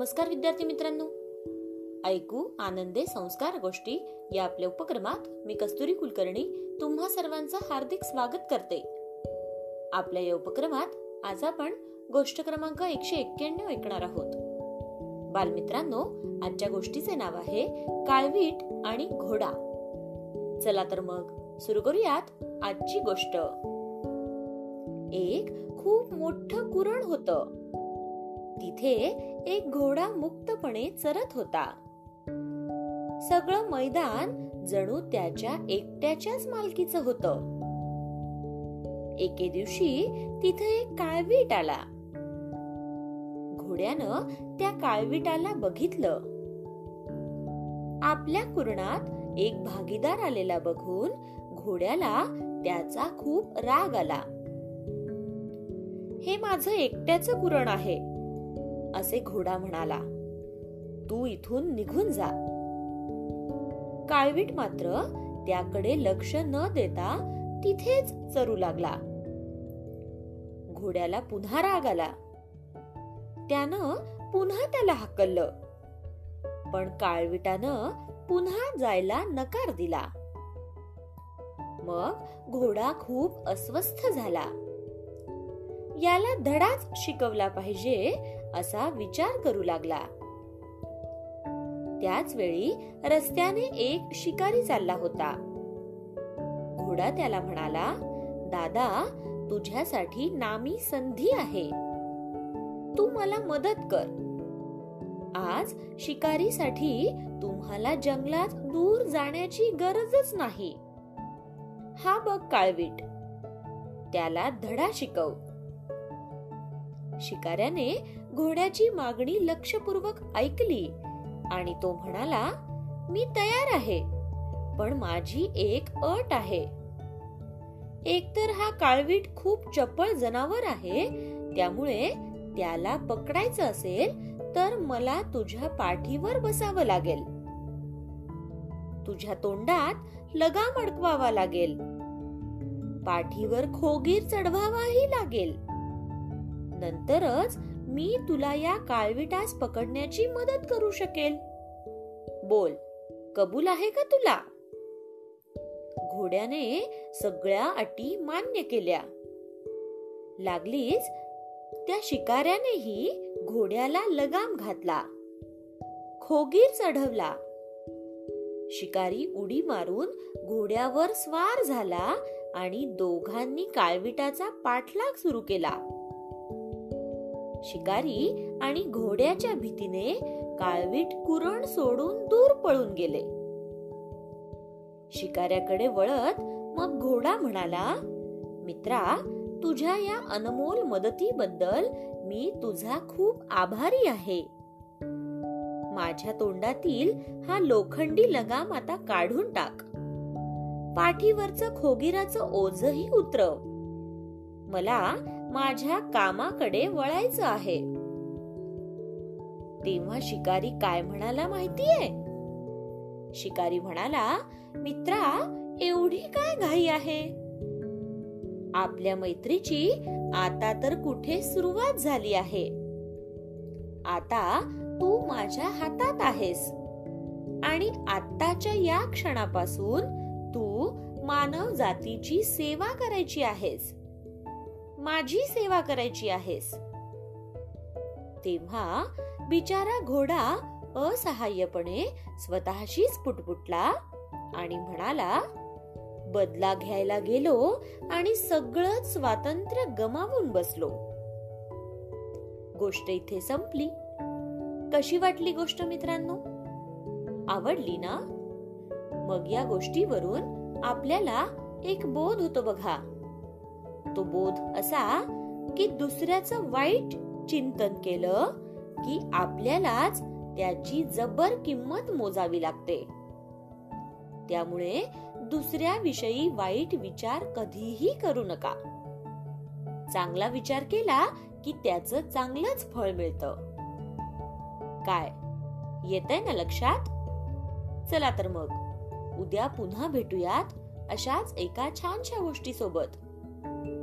नमस्कार विद्यार्थी मित्रांनो. ऐकू आनंदे संस्कार गोष्टी या आपल्या उपक्रमात मी कस्तुरी कुलकर्णी तुम्हा सर्वांचं हार्दिक स्वागत करते. आपल्या या उपक्रमात आज आपण गोष्ट क्रमांक एकशे एक्क्याण्णव ऐकणार आहोत. बालमित्रांनो आजच्या गोष्टीचे नाव आहे काळवीट आणि घोडा. चला तर मग सुरू करूयात आजची गोष्ट. एक खूप मोठं कुरण होतं. तिथे एक घोडा मुक्तपणे चरत होता. सगळं मैदान जणू त्याच्या एकट्याच्याच मालकीचं होत. एके दिवशी तिथे एक काळवीट आला. घोड्यानं त्या काळवीटाला बघितलं. आपल्या कुरणात एक भागीदार आलेला बघून घोड्याला त्याचा खूप राग आला. हे माझं एकट्याचं कुरण आहे. असे घोडा म्हणाला तू इथून निघून जा. काळवीट मात्र त्याकडे लक्ष न देता तिथेच चरू लागला. घोड्याला पुन्हा राग आला. त्यानं पुन्हा त्याला हकललं. पण काळविटानं पुन्हा जायला नकार दिला. मग घोडा खूप अस्वस्थ झाला. याला धडाच शिकवला पाहिजे असा विचार करू लागला. त्याच वेळी रस्त्याने एक शिकारी चालला होता. घोडा त्याला म्हणाला दादा तुझ्यासाठी नामी संधी आहे. तू मला मदत कर. आज शिकारीसाठी तुम्हाला जंगलात दूर जाण्याची गरजच नाही. हा बघ काळवीट. त्याला धडा शिकव. शिकाऱ्याने घोड्याची मागणी लक्षपूर्वक ऐकली आणि तो म्हणाला मी तयार आहे पण माझी एक अट आहे. एकतर हा काळवीट खूप चपळ जनावर आहे त्यामुळे त्याला पकडायचं असेल तर मला तुझ्या पाठीवर बसावं लागेल. तुझ्या तोंडात लगाम अडकवावा लागेल. पाठीवर खोगीर चढवावाही लागेल. नंतरच मी तुला या काळविटास पकडण्याची मदत करू शकेल. बोल कबूल आहे का तुला? घोड्याने सगळ्या अटी मान्य केल्या. लागलीच त्या शिकाऱ्यानेही घोड्याला लगाम घातला. खोगीर चढवला. शिकारी उडी मारून घोड्यावर स्वार झाला आणि दोघांनी काळविटाचा पाठलाग सुरू केला. शिकारी आणि घोड्याच्या भीतीने काळवीट कुरण सोडून दूर पळून गेले. शिकाऱ्याकडे वळत मग घोडा म्हणाला मित्रा तुझ्या या अनमोल मदतीबद्दल मी तुझा खूप आभारी आहे. माझ्या तोंडातील हा लोखंडी लगाम आता काढून टाक. पाठीवरचं खोगिराचं ओझही उतरव. मला माझ्या कामाकडे वळायचं आहे. तेव्हा शिकारी काय म्हणाला माहितीये? शिकारी म्हणाला मित्रा एवढी काय घाई आहे? आपल्या मैत्रीची आता तर कुठे सुरुवात झाली आहे. आता तू माझ्या हातात आहेस. आणि आत्ताच्या या क्षणापासून तू मानव जातीची सेवा करायची आहेस. माझी सेवा करायची आहेस. तेव्हा बिचारा घोडा असहाय्यपणे स्वतःशीच पुटपुटला आणि म्हणाला बदला घ्यायला गेलो आणि सगळं स्वातंत्र्य गमावून बसलो. गोष्ट इथे संपली. कशी वाटली गोष्ट मित्रांनो? आवडली ना? मग या गोष्टीवरून आपल्याला एक बोध होतो बघा. तो बोध असा की दुसऱ्याचं वाईट चिंतन केलं की आपल्यालाच त्याची जबर किंमत मोजावी लागते. त्यामुळे दुसऱ्याविषयी वाईट विचार कधीही करू नका. चांगला विचार केला की त्याच चांगलंच फळ मिळत. काय? येत ना लक्षात? चला तर मग. उद्या पुन्हा भेटूयात अशाच एका छानशा गोष्टी सोबत